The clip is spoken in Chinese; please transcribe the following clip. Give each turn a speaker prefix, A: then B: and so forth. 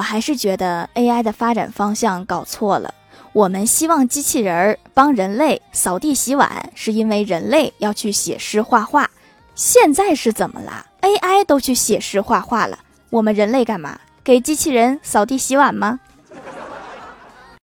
A: 我还是觉得 ai 的发展方向搞错了。我们希望机器人儿帮人类扫地洗碗是因为人类要去写诗画画。现在是怎么啦 ai 都去写诗画画了我们人类干嘛？给机器人扫地洗碗吗？